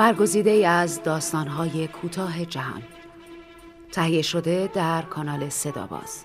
برگزیده از داستانهای کوتاه جهان. تهیه شده در کانال صداباز.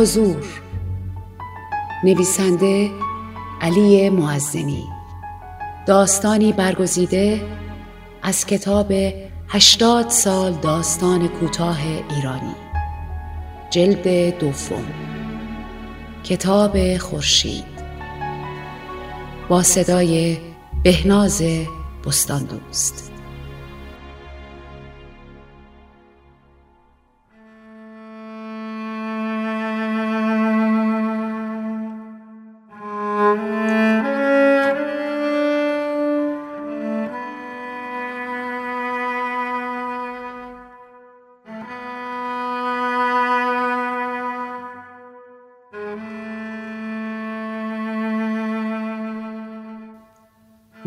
حضور. نویسنده علی معزنی داستانی برگزیده از کتاب هشتاد سال داستان کوتاه ایرانی. جلد دوم. کتاب خورشید. با صدای بهناز بستان دوست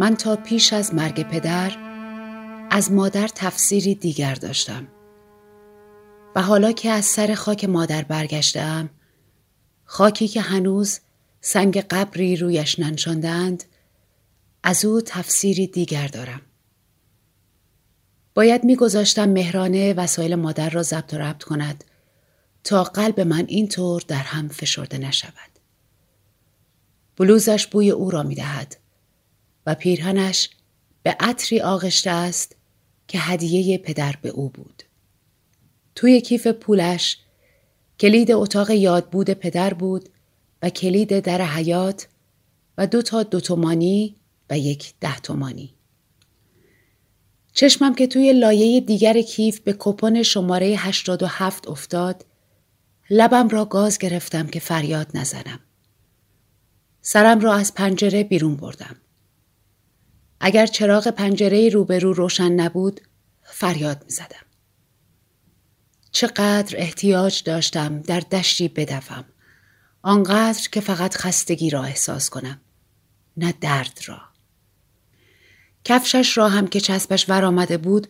من تا پیش از مرگ پدر از مادر تفسیری دیگر داشتم. و حالا که از سر خاک مادر برگشتم خاکی که هنوز سنگ قبری رویش ننشاندند از او تفسیری دیگر دارم. باید میگذاشتم مهرانه وسایل مادر را ضبط و ربط کند تا قلب من اینطور در هم فشرده نشود. بلوزش بوی او را می‌دهد. و پیرهنش به عطری آغشته است که هدیه پدر به او بود. توی کیف پولش کلید اتاق یادبود پدر بود و کلید در حیات و دو تا دو تومانی و یک ده تومانی. چشمم که توی لایه دیگر کیف به کپون شماره 87 افتاد لبم را گاز گرفتم که فریاد نزنم. سرم را از پنجره بیرون بردم. اگر چراغ پنجره روبرو روشن نبود فریاد می زدم. چقدر احتیاج داشتم در دشتی بدوم. آنقدر که فقط خستگی را احساس کنم. نه درد را. کفشش را هم که چسبش ور آمده بود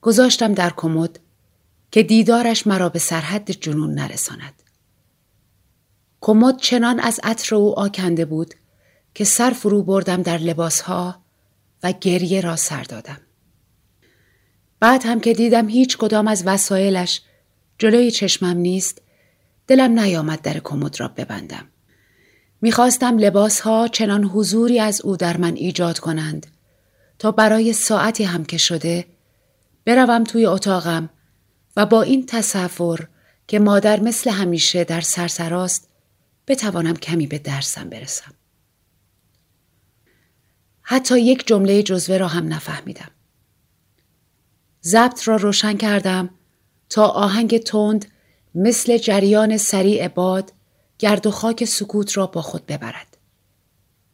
گذاشتم در کمد که دیدارش مرا به سرحد جنون نرساند. کمد چنان از عطر او آکنده بود که سر فرو بردم در لباسها و گریه را سر دادم. بعد هم که دیدم هیچ کدام از وسایلش جلوی چشمم نیست دلم نیامد در کمد را ببندم. می‌خواستم لباسها چنان حضوری از او در من ایجاد کنند تا برای ساعتی هم که شده بروم توی اتاقم و با این تصور که مادر مثل همیشه در سرسراست بتوانم کمی به درسم برسم. حتی یک جمله جزوه را هم نفهمیدم. ضبط را روشن کردم تا آهنگ تند مثل جریان سریع باد گرد و خاک سکوت را با خود ببرد.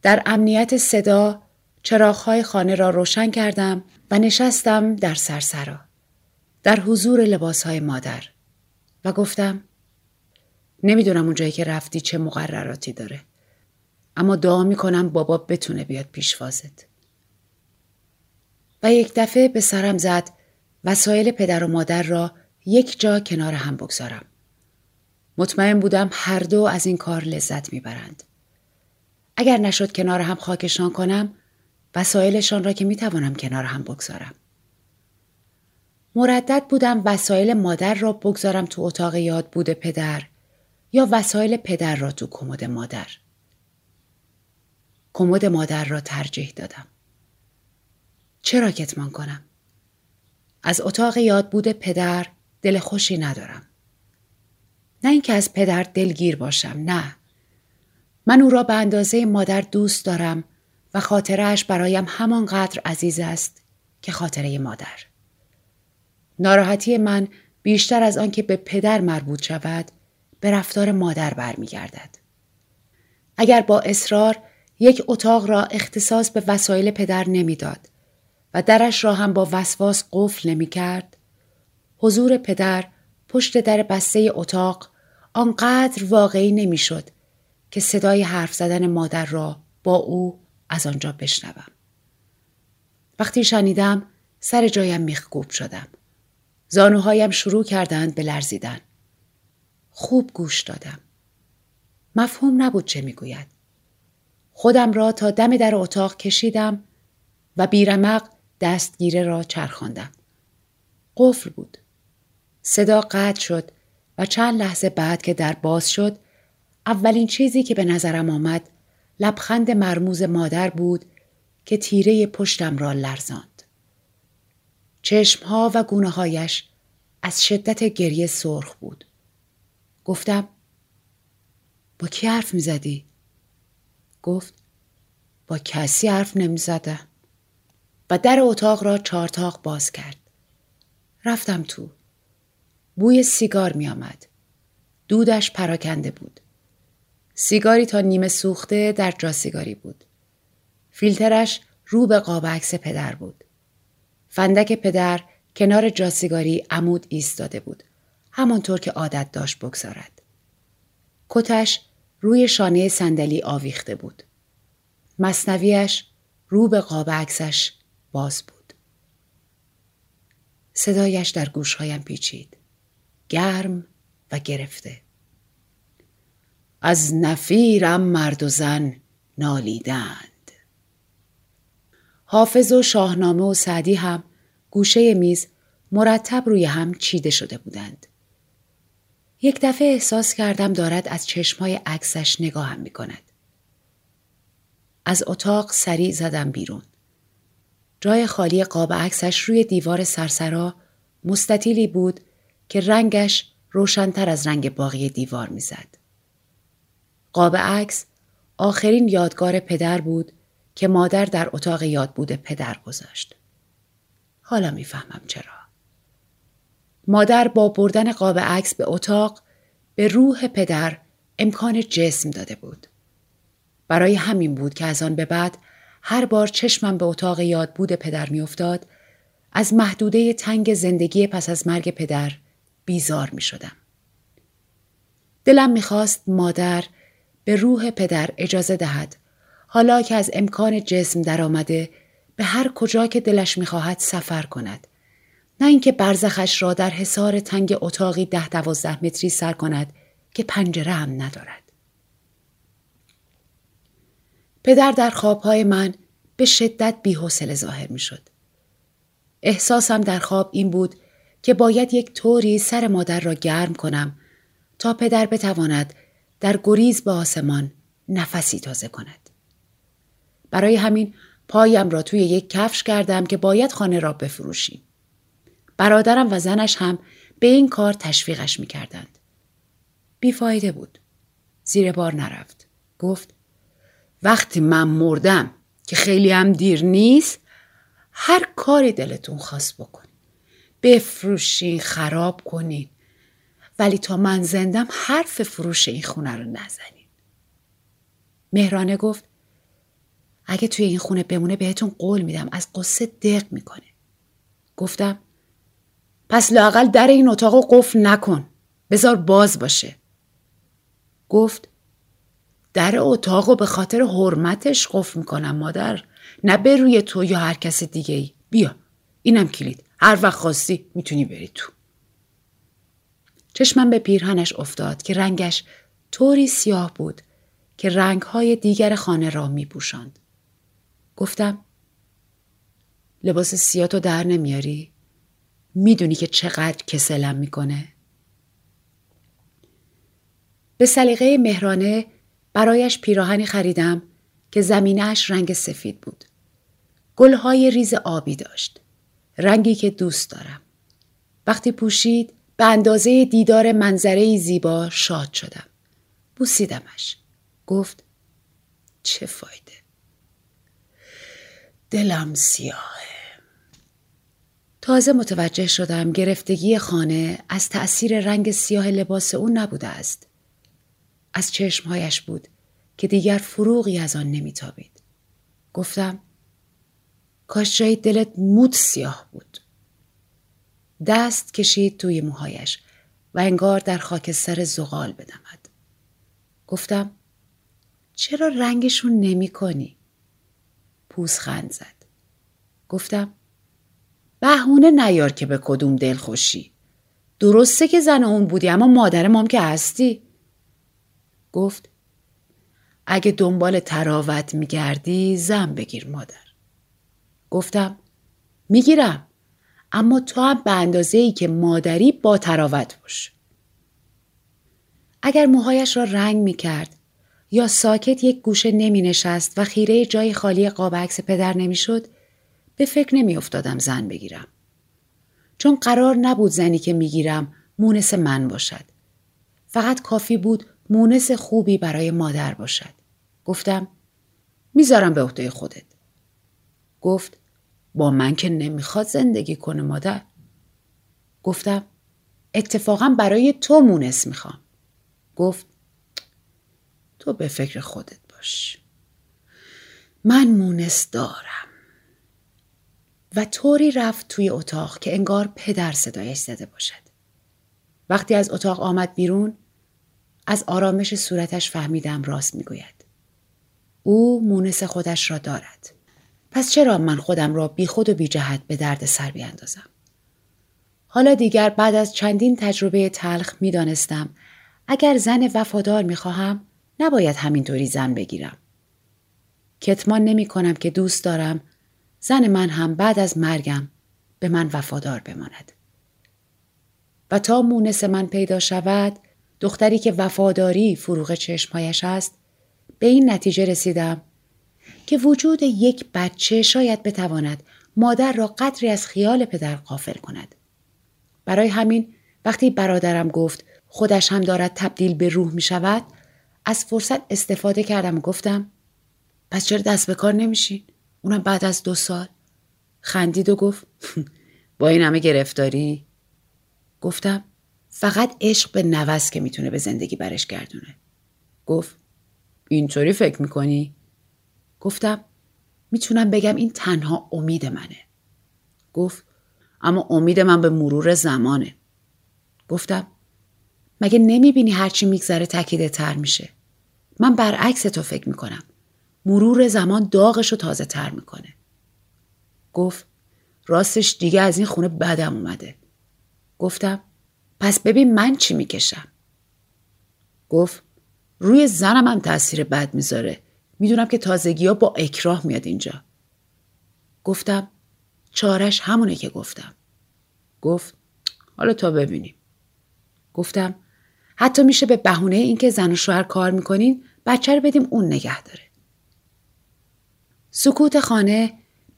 در امنیت صدا چراغهای خانه را روشن کردم و نشستم در سرسرا در حضور لباسهای مادر و گفتم نمی‌دونم اونجایی که رفتی چه مقرراتی داره. اما دعا می‌کنم بابا بتونه بیاد پیشوازت. و یک دفعه به سرم زد وسایل پدر و مادر را یک جا کنار هم بگذارم. مطمئن بودم هر دو از این کار لذت می‌برند. اگر نشد کنار هم خاکشان کنم وسایلشان را که می‌توانم کنار هم بگذارم. مردد بودم وسایل مادر را بگذارم تو اتاق یاد بوده پدر یا وسایل پدر را تو کمد مادر. کمد مادر را ترجیح دادم. چرا کتمان کنم؟ از اتاق یاد بود پدر دل خوشی ندارم. نه اینکه از پدر دلگیر باشم نه من او را به اندازه مادر دوست دارم و خاطرش برایم همانقدر عزیز است که خاطره مادر ناراحتی من بیشتر از آنکه به پدر مربوط شود به رفتار مادر برمیگردد اگر با اصرار یک اتاق را اختصاص به وسایل پدر نمی‌داد و درش را هم با وسواس قفل نمی کرد حضور پدر پشت در بسته اتاق آنقدر واقعی نمی‌شد که صدای حرف زدن مادر را با او از آنجا بشنوم. وقتی شنیدم سر جایم میخکوب شدم. زانوهایم شروع کردند به لرزیدن. خوب گوش دادم. مفهوم نبود چه می‌گوید. خودم را تا دم در اتاق کشیدم و بیرمق دستگیره را چرخاندم. قفل بود. صدا قطع شد و چند لحظه بعد که در باز شد اولین چیزی که به نظرم آمد لبخند مرموز مادر بود که تیره پشتم را لرزاند. چشمها و گونه هایش از شدت گریه سرخ بود. گفتم با کی حرف می زدی؟ گفت با کسی حرف نمی زده. و در اتاق را چارتاق باز کرد. رفتم تو. بوی سیگار می آمد. دودش پراکنده بود. سیگاری تا نیمه سوخته در جا سیگاری بود. فیلترش رو به قاب عکس پدر بود. فندک پدر کنار جاسیگاری عمود ایستاده بود. همانطور که عادت داشت بگذارد. کتش روی شانه صندلی آویخته بود. مصنویش رو به قاب عکسش باز بود. صدایش در گوشهایم پیچید. گرم و گرفته. از نفیرم مرد و زن نالیدند. حافظ و شاهنامه و سعدی هم گوشه میز مرتب روی هم چیده شده بودند. یک دفعه احساس کردم دارد از چشمای عکسش نگاهم می کند. از اتاق سریع زدم بیرون. جای خالی قاب عکسش روی دیوار سرسرا مستطیلی بود که رنگش روشنتر از رنگ باقی دیوار می‌زد. قاب عکس آخرین یادگار پدر بود که مادر در اتاق یاد بوده پدر گذاشت. حالا می‌فهمم چرا. مادر با بردن قاب عکس به اتاق به روح پدر امکان جسم داده بود. برای همین بود که از آن به بعد هر بار چشمم به اتاق یاد بود پدر میافتاد از محدوده تنگ زندگی پس از مرگ پدر بیزار می شدم. دلم می‌خواست مادر به روح پدر اجازه دهد حالا که از امکان جسم درآمده به هر کجا که دلش می‌خواهد سفر کند نه اینکه برزخش را در حصار تنگ اتاقی ده دوازده متری سر کند که پنجره هم ندارد پدر در خوابهای من به شدت بیحوصله ظاهر می‌شد احساسم در خواب این بود که باید یک طوری سر مادر را گرم کنم تا پدر بتواند در گریز به آسمان نفسی تازه کند. برای همین پایم را توی یک کفش کردم که باید خانه را بفروشیم. برادرم و زنش هم به این کار تشویقش می کردند. بیفایده بود. زیر بار نرفت. گفت وقتی من مردم که خیلی هم دیر نیست هر کاری دلتون خواست بکن. بفروشین خراب کنین ولی تا من زندم حرف فروش این خونه رو نزنین مهرانه گفت اگه توی این خونه بمونه بهتون قول میدم از قصه دق می‌کنه گفتم پس لاقل در این اتاق قفل نکن. بذار باز باشه. گفت در اتاق به خاطر حرمتش قفل می‌کنم مادر. نه به روی تو یا هر کس دیگه ای بیا اینم کلید. هر وقت خواستی می‌تونی بری تو. چشمم به پیرهنش افتاد که رنگش طوری سیاه بود که رنگهای دیگر خانه را می پوشند. گفتم لباس سیاتو در نمیاری؟ می‌دونی که چقدر کسلم می‌کنه؟ به سلیقه مهرانه برایش پیراهنی خریدم که زمینش رنگ سفید بود. گلهای ریز آبی داشت. رنگی که دوست دارم. وقتی پوشید به اندازه دیدار منظره زیبا شاد شدم. بوسیدمش. گفت چه فایده؟ دلم سیاهه. تازه متوجه شدم گرفتگی خانه از تأثیر رنگ سیاه لباس او نبوده است. از چشمهایش بود که دیگر فروغی از آن نمیتابید. گفتم کاش جای دلت موت سیاه بود. دست کشید توی موهایش و انگار در خاکستر زغال بدمد. گفتم چرا رنگشون نمی کنی؟ پوزخند زد. گفتم بهونه نیار که به کدوم دل خوشی. درسته که زن اون بودی اما مادر مام که هستی. گفت اگه دنبال تراوت میگردی زن بگیر مادر. گفتم می‌گیرم اما تو هم به اندازه ای که مادری با تراوت باش. اگر موهایش را رنگ می کرد یا ساکت یک گوشه نمی نشست و خیره جای خالی قاب عکس پدر نمی شد به فکر نمی افتادم زن بگیرم. چون قرار نبود زنی که می گیرم مونس من باشد. فقط کافی بود مونس خوبی برای مادر باشد. گفتم می‌ذارم به عهده خودت. گفت با من که نمی‌خواد زندگی کنه مادر. گفتم اتفاقا برای تو مونس می‌خوام. گفت تو به فکر خودت باش. من مونس دارم. و طوری رفت توی اتاق که انگار پدر صدایش زده باشد. وقتی از اتاق آمد بیرون از آرامش صورتش فهمیدم راست می‌گوید. او مونس خودش را دارد. پس چرا من خودم را بی خود و بی جهت به درد سر بیاندازم؟ حالا دیگر بعد از چندین تجربه تلخ می دانستم اگر زن وفادار می خواهم نباید همینطوری زن بگیرم. کتمان نمی کنم که دوست دارم زن من هم بعد از مرگم به من وفادار بماند. و تا مونس من پیدا شود دختری که وفاداری فروغ چشمهایش است به این نتیجه رسیدم که وجود یک بچه شاید بتواند مادر را قدری از خیال پدر قافل کند. برای همین وقتی برادرم گفت خودش هم دارد تبدیل به روح می شود از فرصت استفاده کردم و گفتم پس چرا دست به کار نمیشین؟ اونم بعد از دو سال. خندید و گفت با این همه گرفتاری؟ گفتم فقط عشق به نوز که می‌تونه به زندگی برش گردونه. گفت اینطوری فکر می‌کنی؟ گفتم می‌تونم بگم این تنها امید منه. گفت اما امید من به مرور زمانه. گفتم مگه نمی‌بینی هرچی میگذره تکیده تر میشه؟ من برعکس تو فکر می‌کنم. مرور زمان داغش رو تازه تر می‌کنه. گفت راستش دیگه از این خونه بدم اومده. گفتم پس ببین من چی می‌کشم. گفت روی زنم هم تاثیر بد می‌ذاره. می‌دونم که تازگی ها با اکراه میاد اینجا. گفتم چارش همونه که گفتم. گفت حالا تا ببینیم. گفتم حتی میشه به بهونه اینکه زن و شوهر کار می‌کنین بچه رو بدیم اون نگه داره. سکوت خانه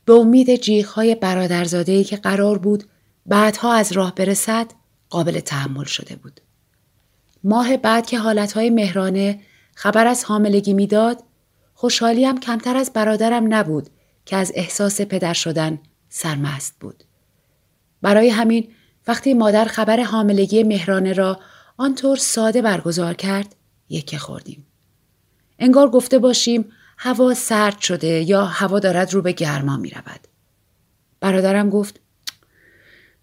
به امید جیغهای برادرزادهی که قرار بود بعدها از راه برسد قابل تحمل شده بود. ماه بعد که حالتهای مهرانه خبر از حاملگی می‌داد خوشحالیم کمتر از برادرم نبود که از احساس پدر شدن سرمست بود. برای همین وقتی مادر خبر حاملگی مهرانه را آنطور ساده برگزار کرد یکه خوردیم. انگار گفته باشیم هوا سرد شده یا هوا دارد رو به گرما می رود. برادرم گفت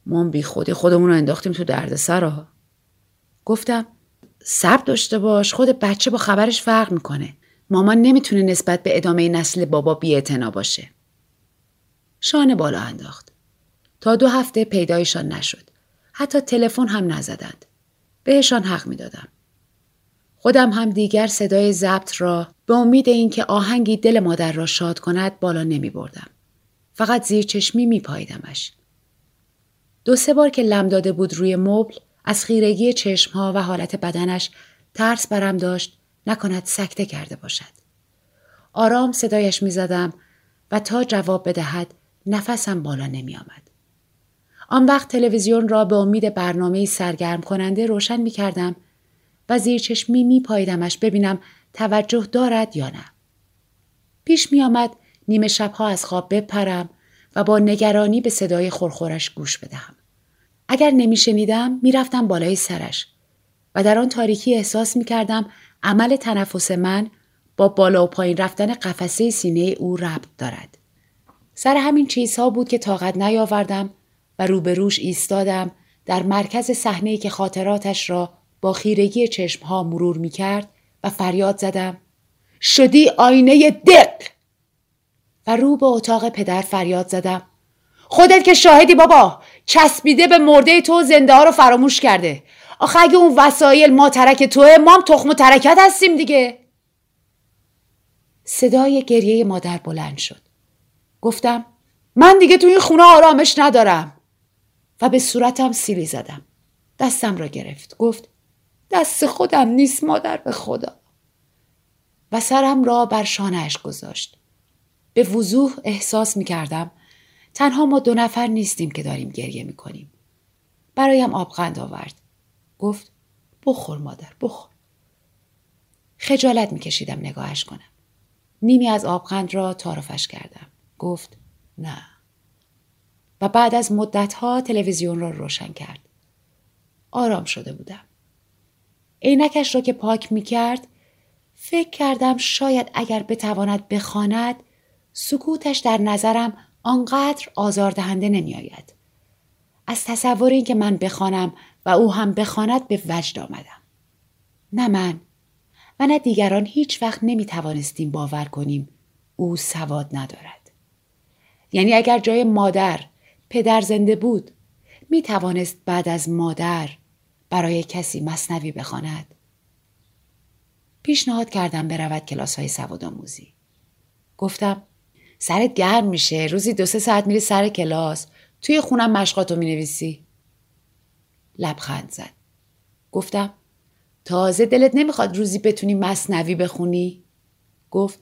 ما بی خودی خودمون رو انداختیم تو درد سرها. گفتم صبر داشته باش خود بچه با خبرش فرق می‌کنه. مامان نمی‌تونه نسبت به ادامه نسل بابا بی باشه. شانه بالا انداخت. تا دو هفته پیدایشان نشد. حتی تلفن هم نزدند. بهشان حق می‌دادم. خودم هم دیگر صدای ضبط را به امید اینکه آهنگی دل مادر را شاد کند بالا نمی بردم. فقط زیر چشمی می پایدمش. دو سه بار که لم داده بود روی مبل از خیرگی چشمها و حالت بدنش ترس برم داشت نکند سکته کرده باشد. آرام صدایش می زدم و تا جواب بدهد نفسم بالا نمی آمد. آن وقت تلویزیون را به امید برنامه سرگرم کننده روشن می کردم و زیر چشمی می پایدمش ببینم توجه دارد یا نه. پیش می آمد نیمه شبها از خواب بپرم و با نگرانی به صدای خورخورش گوش بدهم. اگر نمی شنیدم می رفتم بالای سرش و در آن تاریکی احساس می کردم عمل تنفس من با بالا و پایین رفتن قفسه سینه او ربط دارد. سر همین چیزها بود که طاقت نیاوردم و روبروش ایستادم در مرکز صحنه که خاطراتش را با خیرگی چشمها مرور می کرد و فریاد زدم شدی آینه دق و رو به اتاق پدر فریاد زدم خودت که شاهدی بابا چسبیده به مرده تو زنده ها رو فراموش کرده. آخه اگه اون وسایل ما ترک توه ما هم تخم و ترکت هستیم دیگه. صدای گریه مادر بلند شد. گفتم من دیگه تو این خونه آرامش ندارم. و به صورتم سیلی زدم. دستم را گرفت. گفت دست خودم نیست مادر به خدا و سرم را بر شانهش گذاشت به وضوح احساس می کردم تنها ما دو نفر نیستیم که داریم گریه می کنیم. برایم آبغند آورد. گفت بخور مادر بخور. خجالت می کشیدم نگاهش کنم. نیمی از آبغند را تعارفش کردم. گفت نه. و بعد از مدتها تلویزیون را روشن کرد. آرام شده بودم. عینکش را که پاک می کرد فکر کردم شاید اگر بتواند بخواند سکوتش در نظرم آنقدر آزاردهنده نمی آید. از تصور اینکه من بخوانم و او هم بخواند به وجد آمدم. نه من و نه دیگران هیچ وقت نمی توانستیم باور کنیم او سواد ندارد. یعنی اگر جای مادر پدر زنده بود می توانست بعد از مادر برای کسی مصنوی بخواند. پیشنهاد کردم برود کلاس های سواد آموزی. گفتم سرت گرم میشه. روزی دو سه ساعت میری سر کلاس. توی خونم مشقاتو می‌نویسی. لبخند زد. گفتم تازه دلت نمی‌خواد روزی بتونی مصنوی بخونی؟ گفت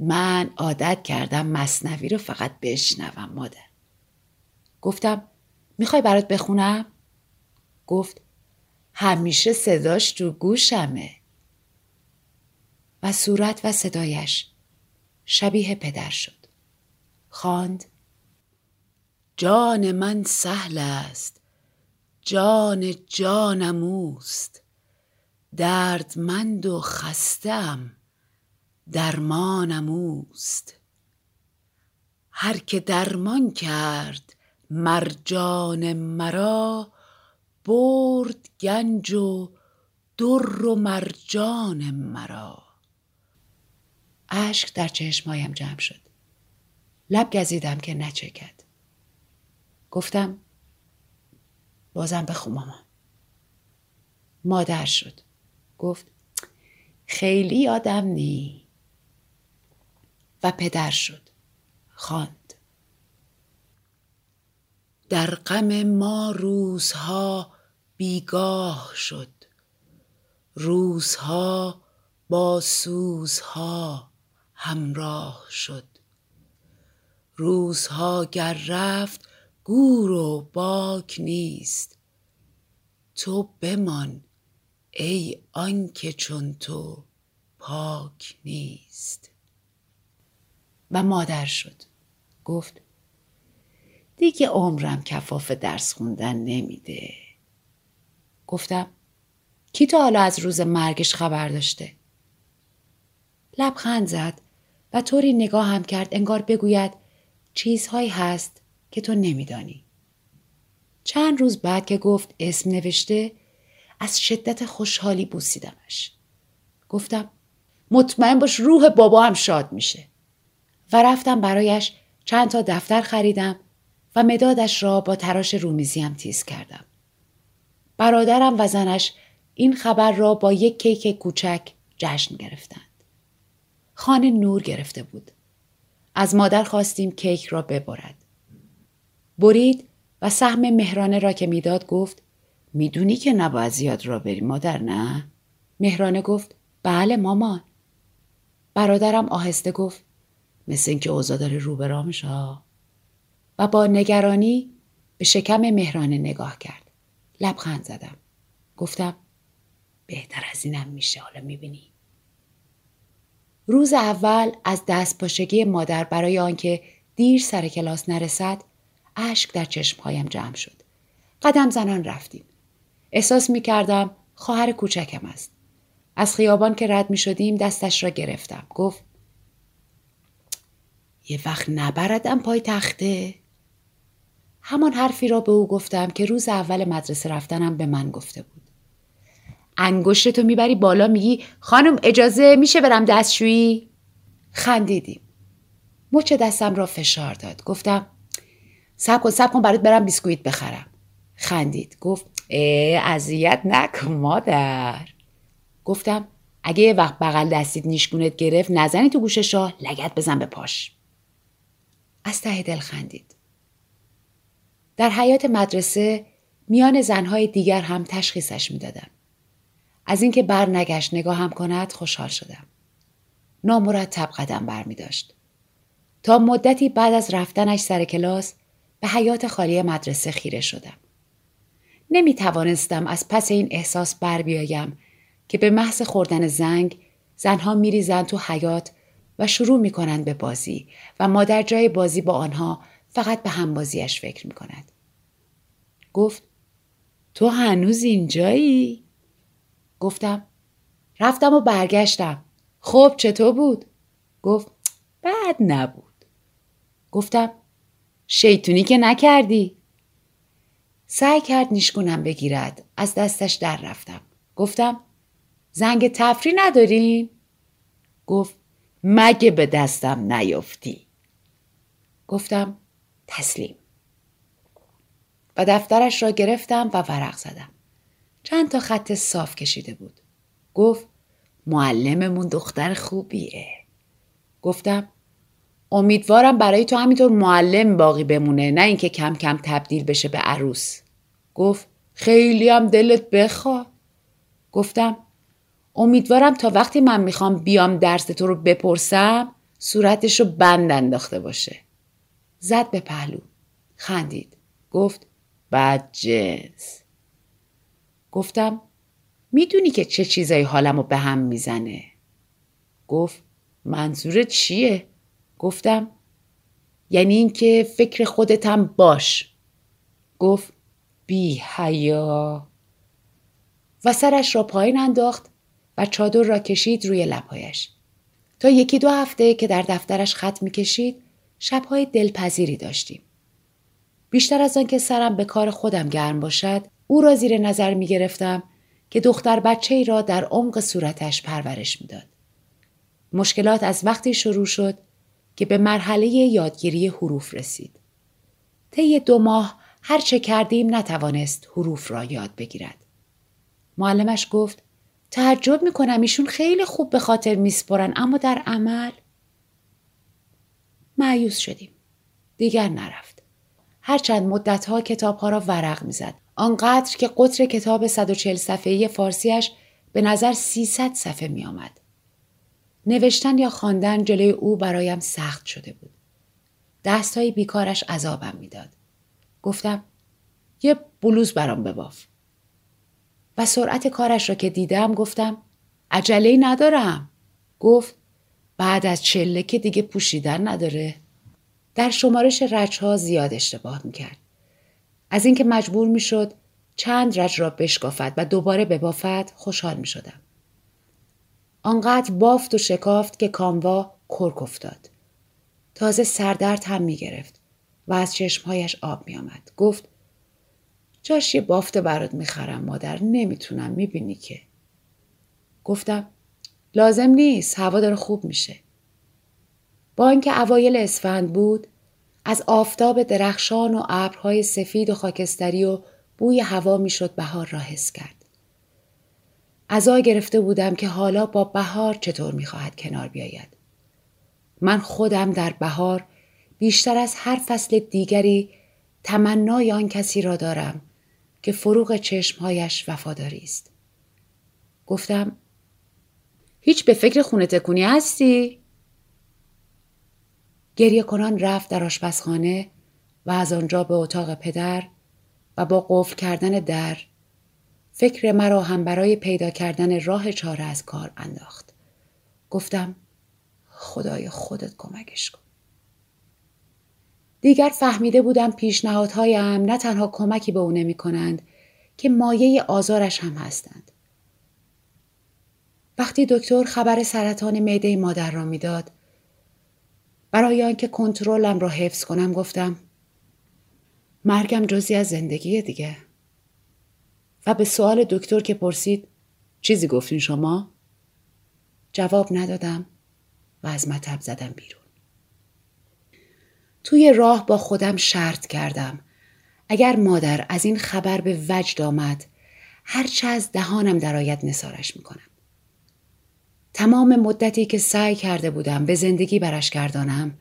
من عادت کردم مصنوی رو فقط بشنوم مادر. گفتم می‌خوای برات بخونم؟ گفت همیشه صداش تو گوشمه. و صورت و صدایش شبیه پدر شد. خواند جان من سهل است جان جانم اوست. دردمند و خستم درمانم اوست. هر که درمان کرد مرجان مرا برد گنج و در و مرجان مرا اشک در چشمایم جمع شد. لب گزیدم که نچکد. گفتم بازم بخو مامان. مادر شد. گفت خیلی یادم نی. و پدر شد. خواند. در غم ما روزها بیگاه شد. روزها با سوزها همراه شد. روزها گر رفت گور و باک نیست. تو بمان ای آنکه چون تو پاک نیست. و مادر شد. گفت دیگه عمرم کفاف درس خوندن نمیده. گفتم کی تا حالا از روز مرگش خبر داشته لبخند زد و طوری نگاه هم کرد انگار بگوید چیزهایی هست که تو نمیدانی. چند روز بعد که گفت اسم نوشته از شدت خوشحالی بوسیدمش. گفتم مطمئن باش روح بابا هم شاد میشه. و رفتم برایش چند تا دفتر خریدم و مدادش را با تراش رومیزی هم تیز کردم. برادرم و زنش این خبر را با یک کیک کوچک جشن گرفتند. خانه نور گرفته بود. از مادر خواستیم کیک را ببرد. برید و سهم مهرانه را که می‌داد گفت می‌دونی که نباید زیاد را بری مادر نه؟ مهرانه گفت بله مامان. برادرم آهسته گفت مثل اینکه اوضاع داره رو به و با نگرانی به شکم مهرانه نگاه کرد. لبخند زدم. گفتم بهتر از اینم میشه حالا می‌بینی. روز اول از دست پاشگی مادر برای آنکه دیر سر کلاس نرسد اشک در چشمهایم جمع شد. قدم زنان رفتیم. احساس می کردم خواهر کوچکم است. از خیابان که رد می شدیم دستش را گرفتم. گفت یه وقت نبردم پای تخته؟ همان حرفی را به او گفتم که روز اول مدرسه رفتنم به من گفته بود. انگشتتو می‌بری بالا میگی خانم اجازه میشه برم دستشویی؟ خندیدیم. مچ دستم را فشار داد. گفتم سب کن سب کن برات برم بیسکویت بخرم. خندید. گفت اه اذیت نکن مادر. گفتم اگه یه وقت بغل دستید نیشگونت گرفت نزنی تو گوشش را لگت بزن به پاش. از ته دل خندید. در حیات مدرسه میان زنهای دیگر هم تشخیصش می‌دادم. از اینکه بر نگشت نگاهم کند خوشحال شدم. نامرتب قدم بر می داشت. تا مدتی بعد از رفتنش سر کلاس به حیات خالی مدرسه خیره شدم. نمی توانستم از پس این احساس بر بیایم که به محض خوردن زنگ زنها می ریزند تو حیات و شروع می کنند به بازی و مادر جای بازی با آنها فقط به همبازیش فکر می کند. گفت تو هنوز اینجایی؟ گفتم رفتم و برگشتم. خب چطور بود؟ گفت بد نبود. گفتم شیطونی که نکردی؟ سعی کرد نیشگونم بگیرد. از دستش در رفتم. گفتم زنگ تفری ندارین؟ گفت مگه به دستم نیفتی. گفتم تسلیم. و دفترش را گرفتم و ورق زدم. چند تا خط صاف کشیده بود. گفت معلممون دختر خوبیه. گفتم امیدوارم برای تو همینطور معلم باقی بمونه نه اینکه کم کم تبدیل بشه به عروس. گفت خیلی هم دلت بخوا. گفتم امیدوارم تا وقتی من می‌خوام بیام درس تو رو بپرسم صورتش رو بند انداخته باشه. زد به پهلو. خندید. گفت بد جنس. گفتم می‌دونی که چه چیزایی حالمو به هم می‌زنه؟ گفت منظورت چیه؟ گفتم یعنی اینکه فکر خودتم باش. گفت بی حیا. و سرش را پایین انداخت و چادر را کشید روی لبهایش. تا یکی دو هفته که در دفترش خط می‌کشید شبهای دلپذیری داشتیم. بیشتر از آن که سرم به کار خودم گرم باشد او را زیر نظر می گرفتم که دختر بچه ای را در عمق صورتش پرورش می‌داد. مشکلات از وقتی شروع شد که به مرحله یادگیری حروف رسید. طی دو ماه هر چه کردیم نتوانست حروف را یاد بگیرد. معلمش گفت تعجب می‌کنم ایشون خیلی خوب به خاطر میسپرن اما در عمل معیوس شدیم. دیگر نرفت. هرچند مدتها کتابها را ورق می‌زد آنقدر که قطر کتاب 140 صفحه‌ای فارسیش به نظر 300 صفحه می آمد. نوشتن یا خواندن جلوی او برایم سخت شده بود. دستهای بیکارش عذابم می‌داد. گفتم یه بلوز برام بباف. و سرعت کارش را که دیدم گفتم عجله ندارم. گفت بعد از چله که دیگه پوشیدن نداره. در شمارش رجها زیاد اشتباه می‌کرد. از اینکه مجبور می‌شد چند رج را بشکافد و دوباره ببافد خوشحال می شدم. آنقدر بافت و شکافت که کاموا کرک افتاد. تازه سردرد هم می گرفت و از چشمهایش آب می آمد. گفت جاش یه بافت برات می‌خرم مادر نمی‌تونم می‌بینی که. گفتم لازم نیست هوا داره خوب میشه. با اینکه اوایل اسفند بود از آفتاب درخشان و ابرهای سفید و خاکستری و بوی هوا می‌شد بهار را حس کرد. ازا گرفته بودم که حالا با بهار چطور می‌خواهد کنار بیاید. من خودم در بهار بیشتر از هر فصل دیگری تمنای آن کسی را دارم که فروغ چشمهایش وفاداری است. گفتم هیچ به فکر خونه تکونی هستی؟ گریه کنان رفت در آشپزخانه و از آنجا به اتاق پدر و با قفل کردن در فکر مرا هم برای پیدا کردن راه چاره از کار انداخت. گفتم خدای خودت کمکش کن. دیگر فهمیده بودم پیشنهادهایم نه تنها کمکی به او نمی کنند که مایه آزارش هم هستند. وقتی دکتر خبر سرطان معده مادر را می‌داد برای آنکه کنترلم را حفظ کنم گفتم مرگم جزی از زندگی دیگه و به سوال دکتر که پرسید چیزی گفتین شما؟ جواب ندادم و از مطب زدم بیرون. توی راه با خودم شرط کردم اگر مادر از این خبر به وجد آمد هرچه از دهانم درآید نسارش می‌کنم. تمام مدتی که سعی کرده بودم به زندگی برش گردانم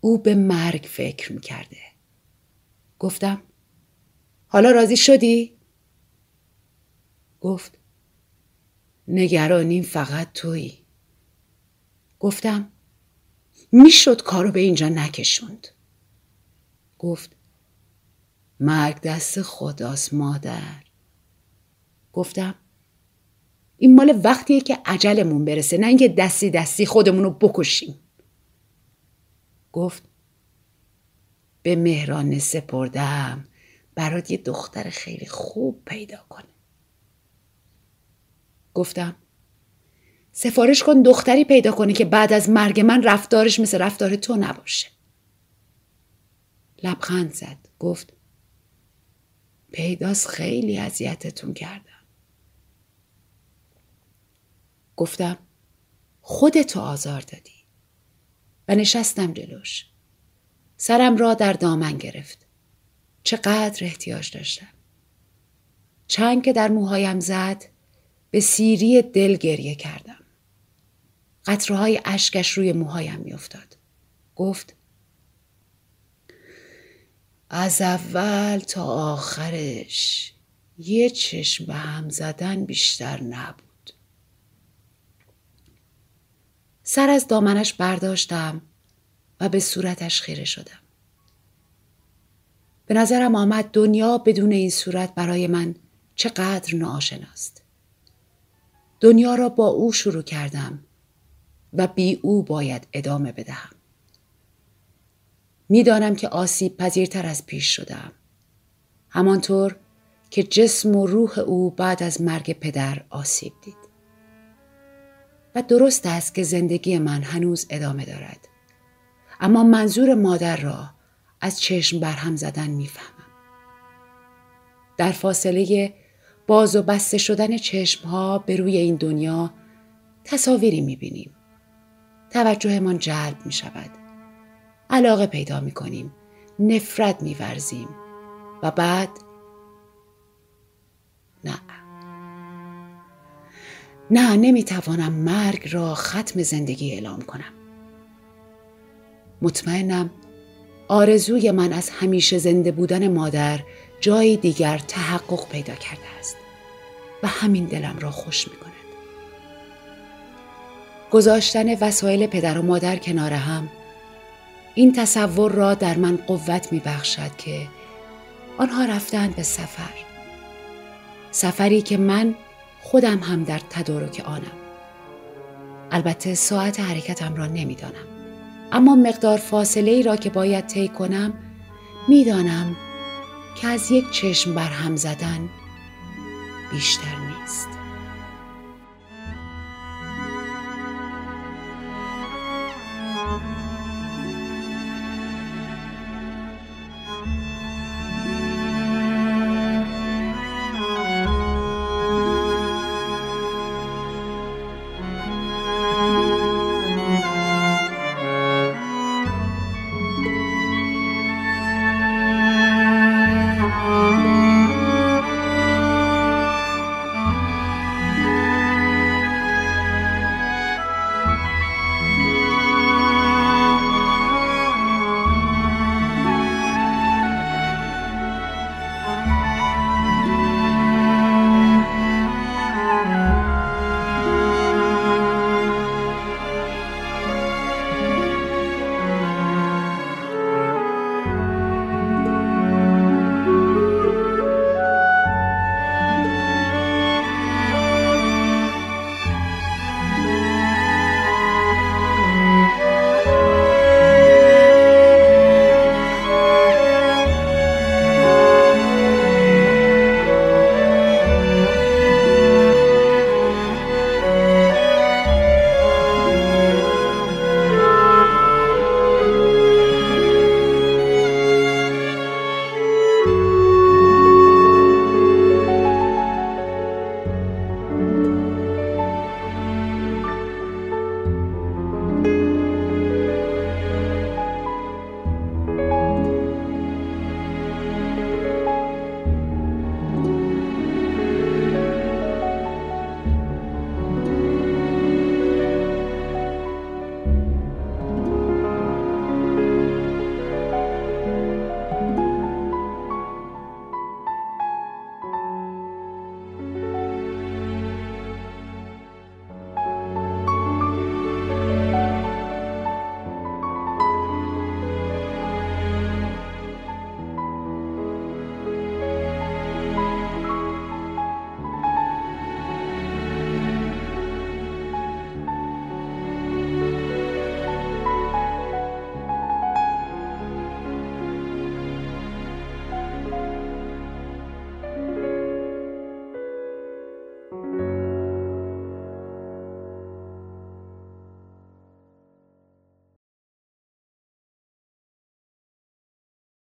او به مرگ فکر می‌کرده. گفتم حالا راضی شدی؟ گفت نگرانیم فقط تویی گفتم می‌شد کارو به اینجا نکشوند گفت مرگ دست خداست مادر گفتم این مال وقتیه که عجلمون برسه نه اینکه دستی دستی خودمونو بکشیم. گفت به مهران سپردم برات یه دختر خیلی خوب پیدا کنه گفتم سفارش کن دختری پیدا کنه که بعد از مرگ من رفتارش مثل رفتار تو نباشه. لبخند زد گفت پیداست خیلی اذیتتون کردم. گفتم خودتو آزار دادی. و نشستم جلوش. سرم را در دامن گرفت. چقدر احتیاج داشتم. چند که در موهایم زد به سیری دل گریه کردم. قطرهای اشکش روی موهایم میافتاد. گفت از اول تا آخرش یه چشم به هم زدن بیشتر نبود. سر از دامنش برداشتم و به صورتش خیره شدم به نظرم آمد دنیا بدون این صورت برای من چقدر ناآشناست دنیا را با او شروع کردم و بی او باید ادامه بدهم. می‌دانم که آسیب پذیرتر از پیش شدم. همانطور که جسم و روح او بعد از مرگ پدر آسیب دید. و درست است که زندگی من هنوز ادامه دارد. اما منظور مادر را از چشم برهم زدن می‌فهمم. در فاصله باز و بسته شدن چشم ها به روی این دنیا تصاویری می‌بینیم. توجهمان جلب می شود. علاقه پیدا می کنیم. نفرت می ورزیم. و بعد نه نه نمی توانم مرگ را ختم زندگی اعلام کنم. مطمئنم آرزوی من از همیشه زنده بودن مادر جای دیگر تحقق پیدا کرده است و همین دلم را خوش می کند. گذاشتن وسایل پدر و مادر کنار هم این تصور را در من قوت می بخشد که آنها رفتند به سفر سفری که من خودم هم در تدارک آنم. البته ساعت حرکتم را نمی‌دانم. اما مقدار فاصله ای را که باید طی کنم می‌دانم که از یک چشم بر هم زدن بیشتر نیست.